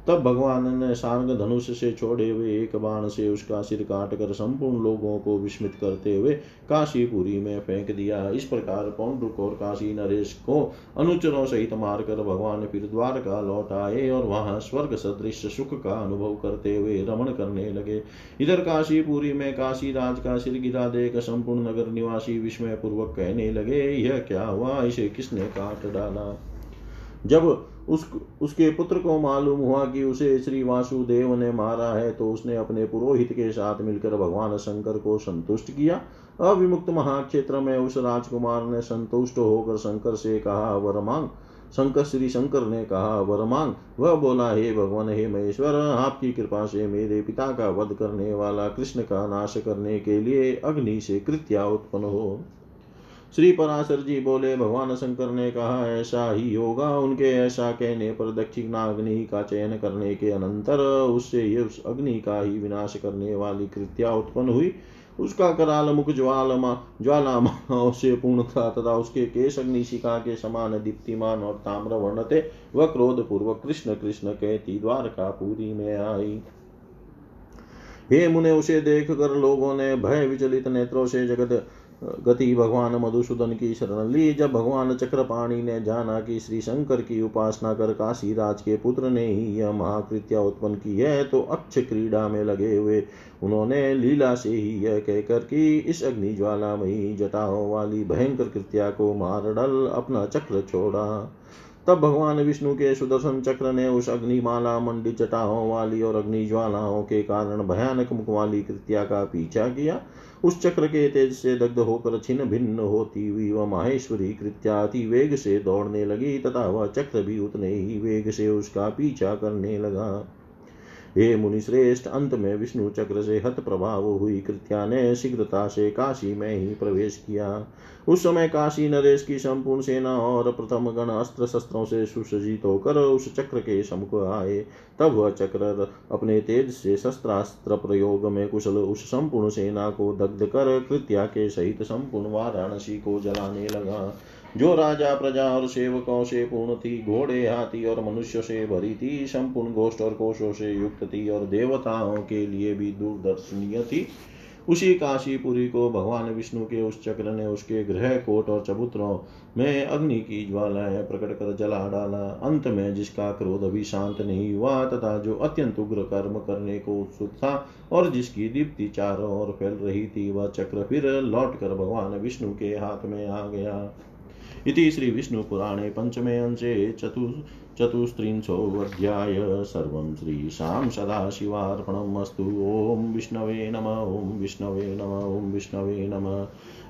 तब भगवान ने सांग धनुष से छोड़े हुए एक बाण से उसका सिर काट कर संपूर्ण लोगों को विस्मित करते हुए काशीपुरी में फेंक दिया। इस प्रकार पौंडुक और काशी नरेश को अनुचरों सहित मारकर भगवान फिर द्वारका लौट आए और वहाँ स्वर्ग सदृश सुख का अनुभव करते हुए रमण करने लगे। इधर काशीपुरी में काशी राज का सिर गिरा देकर संपूर्ण नगर निवासी विस्मय पूर्वक कहने लगे, यह क्या हुआ? इसे किसने काट डाला? जब उस, उसके पुत्र को मालूम हुआ कि उसे श्री वासुदेव ने मारा है तो उसने अपने पुरोहित के साथ मिलकर भगवान शंकर को संतुष्ट किया। अविमुक्त महाक्षेत्र में उस राजकुमार ने संतुष्ट होकर शंकर से कहा, वर मांग। शंकर, श्री शंकर ने कहा, वर मांग। वह बोला, हे भगवान, हे महेश्वर, आपकी कृपा से मेरे पिता का वध करने वाला कृष्ण का नाश करने के लिए अग्नि से कृत्या उत्पन्न हो। श्री पराशर जी बोले, भगवान शंकर ने कहा, ऐसा ही होगा उनके, ऐसा कहने पर दक्षिणाग्नि का चयन करने के अनंतर उससे ये उस अग्नि का ही विनाश करने वाली कृत्या उत्पन्न हुई। उसका कराल मुख ज्वालमा ज्वाला से पूर्ण था, तथा उसके केश अग्निशिका के समान दीप्तिमान और ताम्र वर्ण थे वह क्रोध पूर्वक कृष्ण कृष्ण कहती द्वारका पूरी में आई। हे मुने, उसे देख कर लोगों ने भय विचलित नेत्रों से जगत गति भगवान मधुसूदन की शरण ली। जब भगवान चक्रपाणी ने जाना कि श्री शंकर की उपासना कर काशी राज के पुत्र ने ही यह महाकृत्या उत्पन्न की है तो अक्ष क्रीड़ा में लगे हुए उन्होंने लीला से ही यह कहकर कि इस अग्नि ज्वालामयी जटाओं वाली भयंकर कृत्या को मार डल, अपना चक्र छोड़ा। तब भगवान विष्णु के सुदर्शन चक्र ने उस अग्निमाला मंडी जटाओं वाली और अग्नि ज्वालाओं के कारण भयानक मुख वाली कृत्या का पीछा किया। उस चक्र के तेज से दग्ध होकर छिन्न भिन्न होती हुई वह माहेश्वरी कृत्याति वेग से दौड़ने लगी, तथा वह चक्र भी उतने ही वेग से उसका पीछा करने लगा। हे मुनि श्रेष्ठ अंत में विष्णु चक्र से हत प्रभाव हुई कृत्या ने शीघ्रता से काशी में ही प्रवेश किया। उस समय काशी नरेश की संपूर्ण सेना और प्रथम गण अस्त्र शस्त्रों से सुसज्जित होकर उस चक्र के समुख आए। तब वह चक्र अपने तेज से शस्त्रास्त्र प्रयोग में कुशल उस संपूर्ण सेना को दग्ध कर कृत्या के सहित संपूर्ण वाराणसी को जलाने लगा। जो राजा, प्रजा और सेवकों से पूर्ण थी, घोड़े, हाथी और मनुष्य से भरी थी, संपूर्ण गोष्ठ और कोशों से युक्त थी और देवताओं के लिए भी दूरदर्शनीय थी। उसी काशीपुरी को भगवान विष्णु के उस चक्र ने उसके ग्रह कोट और चबूतरों में अग्नि की ज्वालाएँ प्रकट कर जला डाला। अंत में जिसका क्रोध अभी शांत नहीं हुआ, तथा जो अत्यंत उग्र कर्म करने को उत्सुक था और जिसकी दीप्ति चारों ओर फैल रही थी, वह चक्र फिर लौट कर भगवान विष्णु के हाथ में आ गया। इति श्रीविष्णुपुराणे पञ्चमे अंशे चतु चतुस्त्रिंशोऽध्याय सर्वं श्रीशां सदाशिवार्पणम् अस्तु ॐ विष्णवे नम, ॐ विष्णवे नम, ॐ विष्णवे नमः।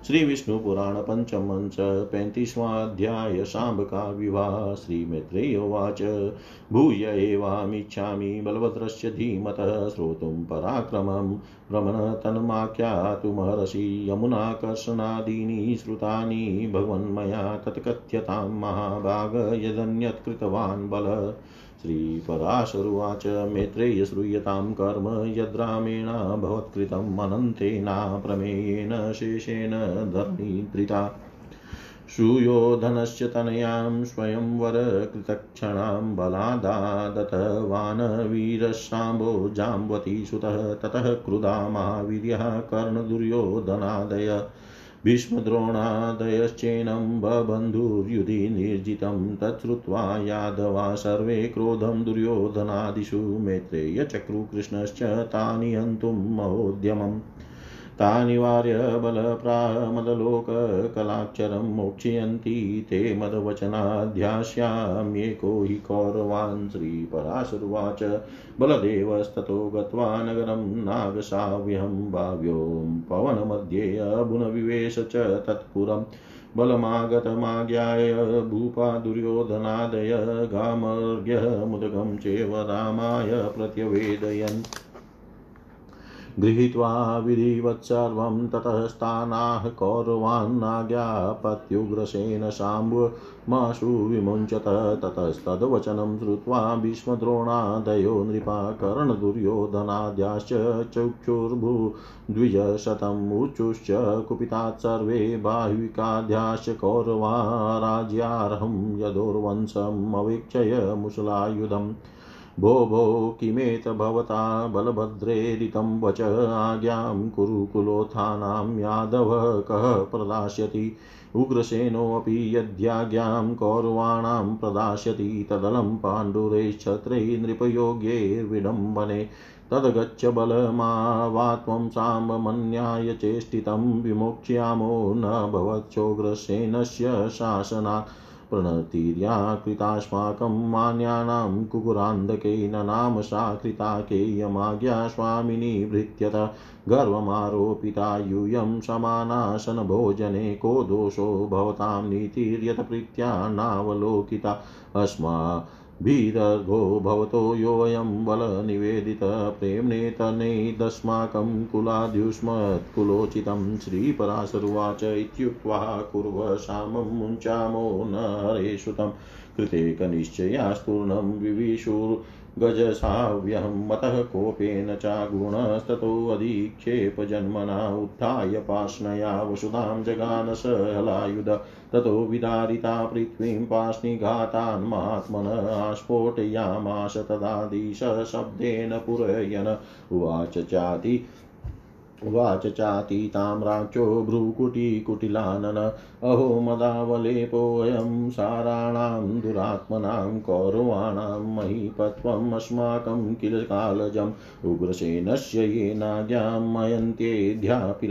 श्री विष्णु पुराण पंचम अंश पैंतीसवाध्याय शाम्ब का विवाह श्री मैत्रेय उवाच। भूय एवामीच्छामि बलभद्रस्य धीमतः श्रोतुं पराक्रमं भ्रमणतन्माख्यातुमहर्षि यमुनाकर्षणादीनि श्रुतानि भगवन्मया तत्कथ्यतां महाभाग यदन्यत्कृतवान् बल। श्रीपराशरुवाच मैत्रेय श्रूयतां कर्म यद्रामेण भवत्कृतम् अनन्तेना प्रमेयेन शेषेण धर्मीधृता सुयोधनस्य तनयां स्वयंवरकृतक्षणां वीरशाम्भो जाम्बवती सुतः ततः क्रुधा महावीर्यः कर्णदुर्योधनादय भीष्मद्रोणादयश्चेनं बबन्धुर्युधि निर्जितं तच्छ्रुत्वा यादवा सर्वे क्रोधं दुर्योधनादिषु मैत्रेयचक्रुकृष्णश्च तानि हन्तुं महोद्यमम्। तानिवार्य बलप्रामदलोककलाक्षरं मोक्षयन्ति ते मदवचनाध्यास्याम्येको हि कौरवान् श्रीपराशुर्वाच। बलदेवस्ततो गत्वा नगरं नागसाव्यहं भाव्यों पवनमध्ये अभुनविवेश च तत्पुरम् बलमागतमाज्ञाय भूपा दुर्योधनादय गामर्घ्यमुदकं चेव रामाय प्रत्यवेदयन्। गृहीत्वा विधिवत्सर्वं ततस्तानाः कौरवान्नाज्ञापत्युग्रसेन शाम्बमाशु विमुञ्चत ततस्तद्वचनं श्रुत्वा भीष्मद्रोणादयो नृपा कर्णदुर्योधनाद्याश्च चक्षुर्भू द्विजशतम् ऊचुश्च कुपितात् सर्वे बाह्विकाद्याश्च कौरवा राज्यार्हं यदोर्वंशम् अवीक्षय मुसलायुधम् भो भो किमेत भवता बलभद्रेरितं वच आज्ञां कुरुकुलोत्थानां यादव कः प्रदास्यति? उग्रसेनोऽपि यद्याज्ञां कौरवाणां प्रदास्यति। तदलं पाण्डुरैश्छत्रै नृपयोग्यैर्विडम्बने तद्गच्छ बलमावा त्वं साम्बमन्याय चेष्टितं विमोक्ष्यामो न भवच्छोग्रसेनस्य शासनात्। प्रणतिर्या कृतास्माकं मान्यानां न नाम सा कृताकेयमाज्ञा स्वामिनी भृत्यत गर्वमारोपिता यूयं समानासनभोजने को दोषो भवतां नीतिर्यतप्रीत्या नावलोकिता अस्मा भीरर्घो भवतो योऽयं बलनिवेदितप्रेम्णेतनेदस्माकं कुलाद्युष्मत्कुलोचितं श्रीपराशरुवाच इत्युक्त्वा कुर्व शामं मुञ्चामो न हरे सुतं कृते कनिश्चयास्तूर्णं विविशुर् गजसाव्यहं मतः कोपेन चागुणस्ततोऽधिक्षेपजन्मना उत्थाय पाष्णया वसुधां जगानस हलायुध ततो विदारिता पृथ्वीं पाष्णिघातान् महात्मन आस्फोटयामाश तदादिश शब्देन पुरयन उवाच चाति उवाच चातीतां राक्षो भ्रूकुटीकुटिलानन। अहो मदावलेपोऽयं साराणां दुरात्मनां कौरवाणां महीपत्वम् अस्माकं किल कालजम् उग्रसेनस्य येनाज्ञां मयन्त्येध्यापि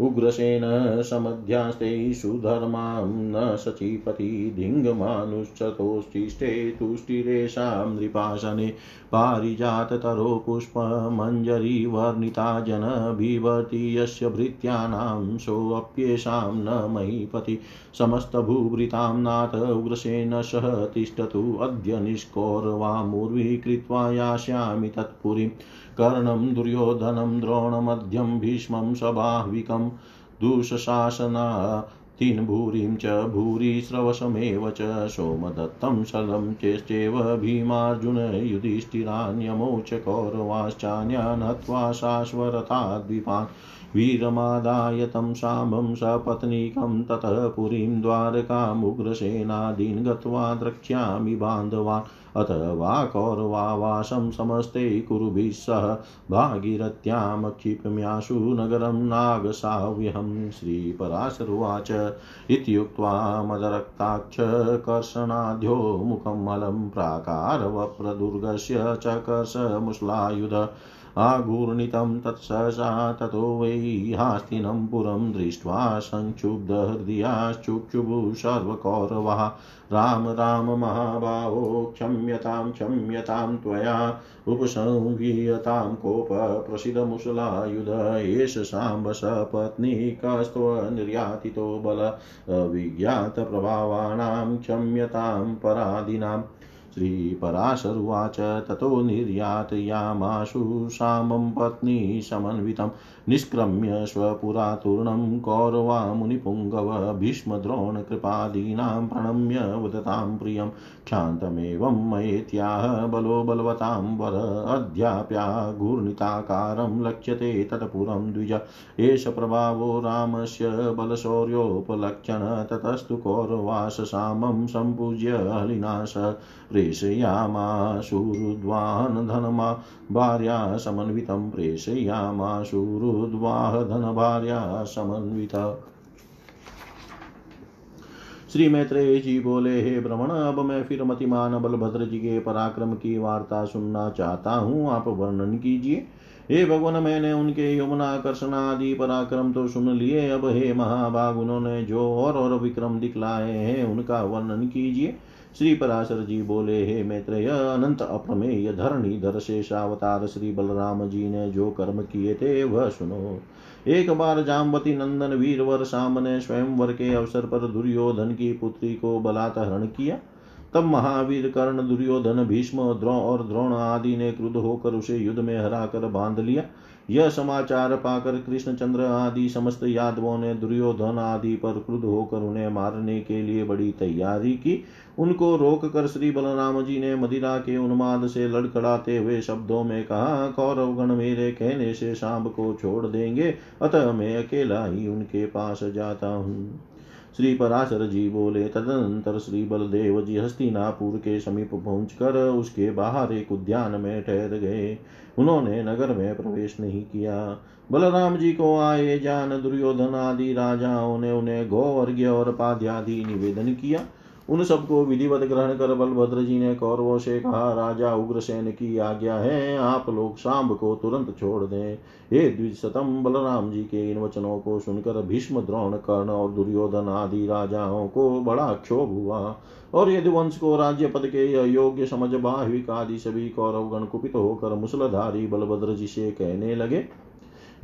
उग्रसेन समध्यास्ते सुधर्मां न सचीपति धिङ्गमानुश्चतोष्टिष्ठे तुष्टिरेषां नृपाशने। पारिजाततरो पुष्पमञ्जरीवर्णिता जन बिभर्ति यस्य भृत्यानां सोऽप्येषां न महीपति समस्तभूभृतां नाथ उग्रसेन सह तिष्ठतु अद्य निष्कौरवामुर्वी कृत्वा यास्यामि तत्पुरीं। कर्णं दुर्योधनं द्रोणमध्यं भीष्मं सबाह्विकं दुःशासना तीन् भूरिं च भूरिस्रवसमेव च सोमदत्तं शलं चेश्चैव भीमार्जुन युधिष्ठिरान्यमौ च कौरवाश्चान्यान् हत्वा शाश्वरताद्विपान् वीरमादाय तं सपत्नीकं ततः पुरीं द्वारकामुग्रसेनादीन् गत्वा द्रक्ष्यामि बान्धवान् अथ वा कौरवावासं समस्ते कुरुभिः सह भागीरथ्यां क्षिप्म्याशु नगरं नागसाव्यहं श्रीपराशरुवाच इत्युक्त्वा मदरक्ताक्ष कर्षणाढ्यो मुखं मलं प्राकारवप्रदुर्गस्य चकर्ष मुश्लायुध आघूर्णितं तत्सहसा ततो वै हास्तिनं पुरं दृष्ट्वा संक्षुब्धहृदयाश्चुक्षुभु सर्वकौरवाः राम राम, महाभावो, क्षम्यतां क्षम्यतां त्वया। उपसंहीयतां कोप प्रसिद्धमुसलायुध एष साम्ब सपत्नीकस्त्वनिर्यातितो बल। विज्ञातप्रभावाणां क्षम्यतां पराधीनाम् श्रीपराशरुवाच ततो निर्यातयामाशु सामं पत्नी समन्वितं। निष्क्रम्य स्वपुरातूर्णं कौरवामुनिपुङ्गव भीष्मद्रोणकृपादीनां प्रणम्य वदतां प्रियं। क्षान्तमेवं मयेत्याह बलो बलवतां वर अद्याप्याघूर्णिताकारं लक्ष्यते तत्पुरं द्विज। एष प्रभावो रामस्य बलशौर्योपलक्षण। ततस्तु कौरवाससामं सम्पूज्य हलिनाश। प्रेषयामाशुरुद्वाहन धनमा भार्या समन्वितं प्रेषयामाशुरुद्वाह धन भार्या समन्विता श्री मैत्रेय जी बोले, हे भ्रमण अब मैं फिर मतिमान बलभद्र जी के पराक्रम की वार्ता सुनना चाहता हूँ। आप वर्णन कीजिए। हे भगवान, मैंने उनके यमुना यमुनाकर्षण आदि पराक्रम तो सुन लिए। अब हे महाभाग, उन्होंने जो और और विक्रम दिखलाए हैं, उनका वर्णन कीजिए। श्री पराशर जी बोले हे मैत्रेय, अनंत अप्रमेय धरणीधर शेषावतार श्री बलराम जी ने जो कर्म किए थे, वह सुनो। एक बार जामवती नंदन वीरवर शाम ने स्वयंवर के अवसर पर दुर्योधन की पुत्री को बलात् हरण किया। तब महावीर कर्ण, दुर्योधन, भीष्म द्रोण और द्रोण आदि ने क्रुद्ध होकर उसे युद्ध में हरा कर बाँध लिया। यह समाचार पाकर कृष्णचंद्र आदि समस्त यादवों ने दुर्योधन आदि पर क्रुद्ध होकर उन्हें मारने के लिए बड़ी तैयारी की। उनको रोक कर श्री बलराम जी ने मदिरा के उन्माद से लड़खड़ाते हुए शब्दों में कहा, कौरवगण मेरे कहने से सांप को छोड़ देंगे, अतः मैं अकेला ही उनके पास जाता हूँ। श्री पराशर जी बोले तदनंतर श्री बलदेव जी हस्तिनापुर के समीप पहुंचकर उसके बाहर एक उद्यान में ठहर गए। उन्होंने नगर में प्रवेश नहीं किया। बलराम जी को आए जान दुर्योधन आदि राजाओं ने उन्हें गौवर्ग और पाध्यादि निवेदन किया। उन सबको विधिवत ग्रहण कर बलभद्र जी ने कौरवों से कहा, राजा उग्रसेन की आज्ञा है, आप लोग सांब को तुरंत छोड़ दें। हे द्विशतम बलराम जी के इन वचनों को सुनकर भीष्म, द्रोण, कर्ण और दुर्योधन आदि राजाओं को बड़ा क्षोभ हुआ। और यदुवंश को राज्य पद के अयोग्य समझ बाहिक आदि सभी कौरव गण कुपित होकर मुसलधारी बलभद्र जी से कहने लगे,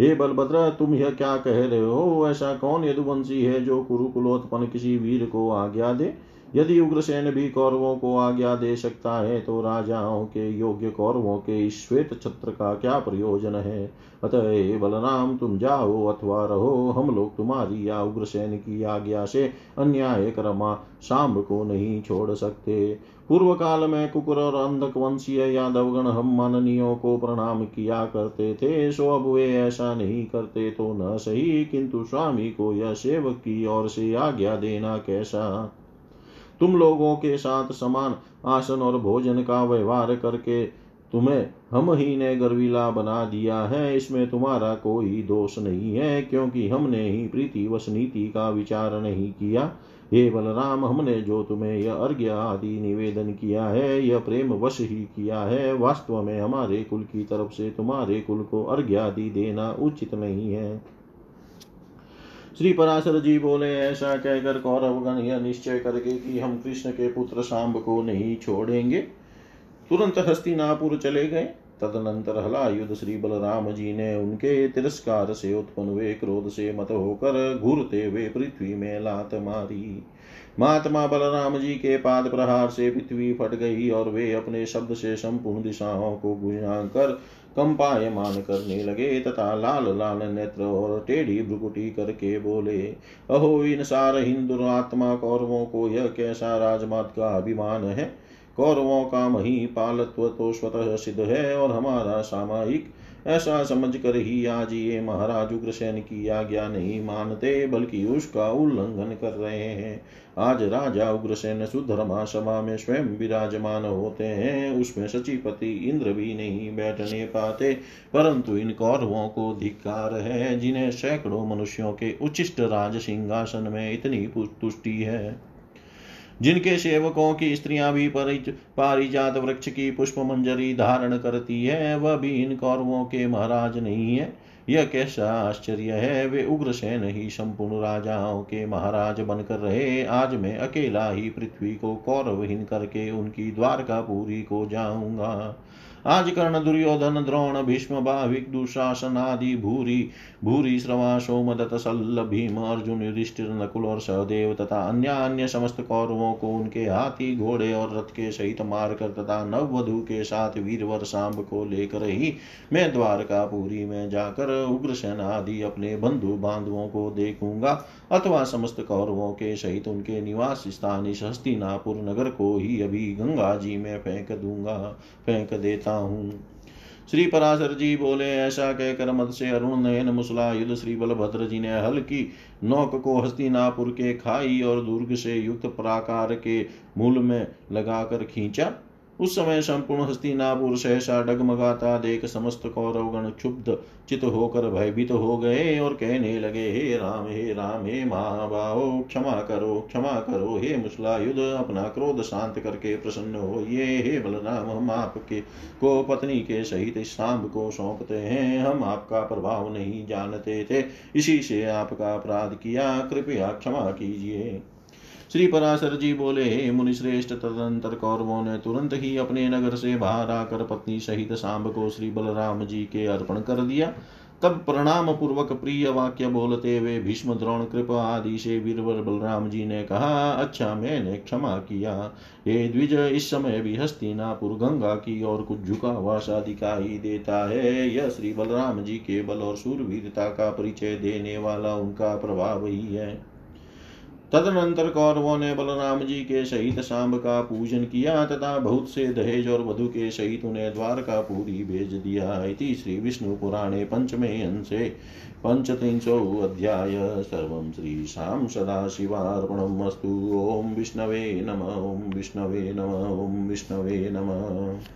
हे बलभद्र, तुम यह क्या कह रहे हो? ऐसा कौन यदुवंशी है जो कुरुकुलोत्पन्न किसी वीर को आज्ञा दे? यदि उग्रसेन भी कौरवों को आज्ञा दे सकता है तो राजाओं के योग्य कौरवों के श्वेत छत्र का क्या प्रयोजन है? अतः बलराम, तुम जाओ अथवा रहो, हम लोग तुम्हारी या उग्रसेन की आज्ञा से अन्याय करमा शाम को नहीं छोड़ सकते। पूर्व काल में कुकुर और अंधक वंशीय यादवगण हम माननीयों को प्रणाम किया करते थे, सो अब वे ऐसा नहीं करते तो न सही, किंतु स्वामी को यह सेवक की ओर से आज्ञा देना कैसा? तुम लोगों के साथ समान आसन और भोजन का व्यवहार करके तुम्हें हम ही ने गर्वीला बना दिया है। इसमें तुम्हारा कोई दोष नहीं है, क्योंकि हमने ही प्रीतिवश नीति का विचार नहीं किया। हे बलराम, हमने जो तुम्हें यह अर्घ्य आदि निवेदन किया है, यह प्रेम वश ही किया है। वास्तव में हमारे कुल की तरफ़ से तुम्हारे कुल को अर्घ्य आदि देना उचित नहीं है। श्री पराशर जी बोले, ऐसा कहकर कौरवगण यह निश्चय करके कि हम कृष्ण के पुत्र सांब को नहीं छोड़ेंगे। तुरंत हस्तिनापुर चले गए। तदनंतर हलायुध श्री बलराम जी ने उनके तिरस्कार से उत्पन्न हुए क्रोध से मत होकर घूरते हुए पृथ्वी में लात मारी। महात्मा बलराम जी के पाद प्रहार से पृथ्वी फट गई और वे अपने शब्द से संपूर्ण दिशाओं को गुजा कर कंपायमान करने लगे तथा लाल लाल नेत्र और टेढ़ी भ्रुकुटी करके बोले, अहो इन सार हिंदू आत्मा कौरवों को यह कैसा राजमात का अभिमान है? कौरवों का मही पालत्व तो स्वतः सिद्ध है और हमारा सामायिक ऐसा समझ कर ही आज ये महाराज उग्रसेन की आज्ञा नहीं मानते, बल्कि उसका उल्लंघन कर रहे हैं। आज राजा उग्रसेन सुधर्मा सभा में स्वयं विराजमान होते हैं। उसमें सचिपति इंद्र भी नहीं बैठने पाते, परंतु इन कौरवों को धिकार है, जिन्हें सैकड़ों मनुष्यों के उचिष्ट राज सिंहासन में इतनी तुष्टि है। जिनके सेवकों की स्त्रियाँ भी पारिजात वृक्ष की पुष्प मंजरी धारण करती है, वह भी इन कौरवों के महाराज नहीं है। यह कैसा आश्चर्य है, वे उग्रसेन ही संपूर्ण राजाओं के महाराज बनकर रहे। आज मैं अकेला ही पृथ्वी को कौरवहीन करके उनकी द्वारका पूरी को जाऊँगा। आज कर्ण दुर्योधन, द्रोण, भीष्म, भाविक, दुशासन आदि, भूरी भूरी, श्रवा सोमदत्त सल्ल भीम, अर्जुन, युधिष्ठिर, नकुल और सहदेव तथा अन्य अन्य समस्त कौरवों को उनके हाथी, घोड़े और रथ के सहित मारकर तथा नववधु के साथ वीरवर सांब को लेकर ही मैं द्वारका द्वारकापुरी में जाकर उग्रसेन आदि अपने बंधु बांधवों को देखूँगा, अथवा समस्त कौरवों के सहित उनके निवास स्थान इस हस्तिनापुर नगर को ही अभी गंगा जी में फेंक दूँगा, फेंक देता हूँ। श्री पराशर जी बोले, ऐसा कहकर मत से अरुण नयन मुसला युद्ध श्री बलभद्र जी ने हल्की नौक को हस्तिनापुर के खाई और दुर्ग से युक्त प्राकार के मूल में लगाकर खींचा। उस समय संपूर्ण हस्तिनापुर सहसा डगमगाता, देख समस्त कौरवगण क्षुब्ध, चित होकर भयभीत हो गए और कहने लगे, हे राम हे राम, हे महाबाहो, क्षमा करो क्षमा करो, हे मुसलायुध अपना क्रोध शांत करके प्रसन्न हो ये हे बलराम, हम आपके को, पत्नी के सहित सांब को सौंपते हैं, हम आपका प्रभाव नहीं जानते थे, इसी से आपका अपराध किया, कृपया क्षमा कीजिए। श्री पराशर जी बोले, हे मुनिश्रेष्ठ तदंतर कौरवों ने तुरंत ही अपने नगर से बाहर आकर पत्नी सहित सांब को श्री बलराम जी के अर्पण कर दिया। तब प्रणाम पूर्वक प्रिय वाक्य बोलते हुए भीष्म, द्रोण, कृप आदि से वीरवर बलराम जी ने कहा अच्छा मैंने क्षमा किया। हे द्विज, इस समय भी हस्तिनापुर गंगा की और कुछ झुका हुआ सा दिखाई देता है। यह श्री बलराम जी के बल और सूरवीरता का परिचय देने वाला उनका प्रभाव ही है। तदनंतर कौरवों ने बलराम जी के सहित सांब का पूजन किया, तथा बहुत से दहेज और वधु के सहित उन्हें द्वारका पूरी भेज दिया इति श्री विष्णु पुराणे पंचमे अंशे पंचत्रिंशो अध्याय सर्वं श्रीशां सदाशिवार्पणमस्तु ॐ विष्णवे नम ॐ विष्णवे नम ॐ विष्णवे नमः।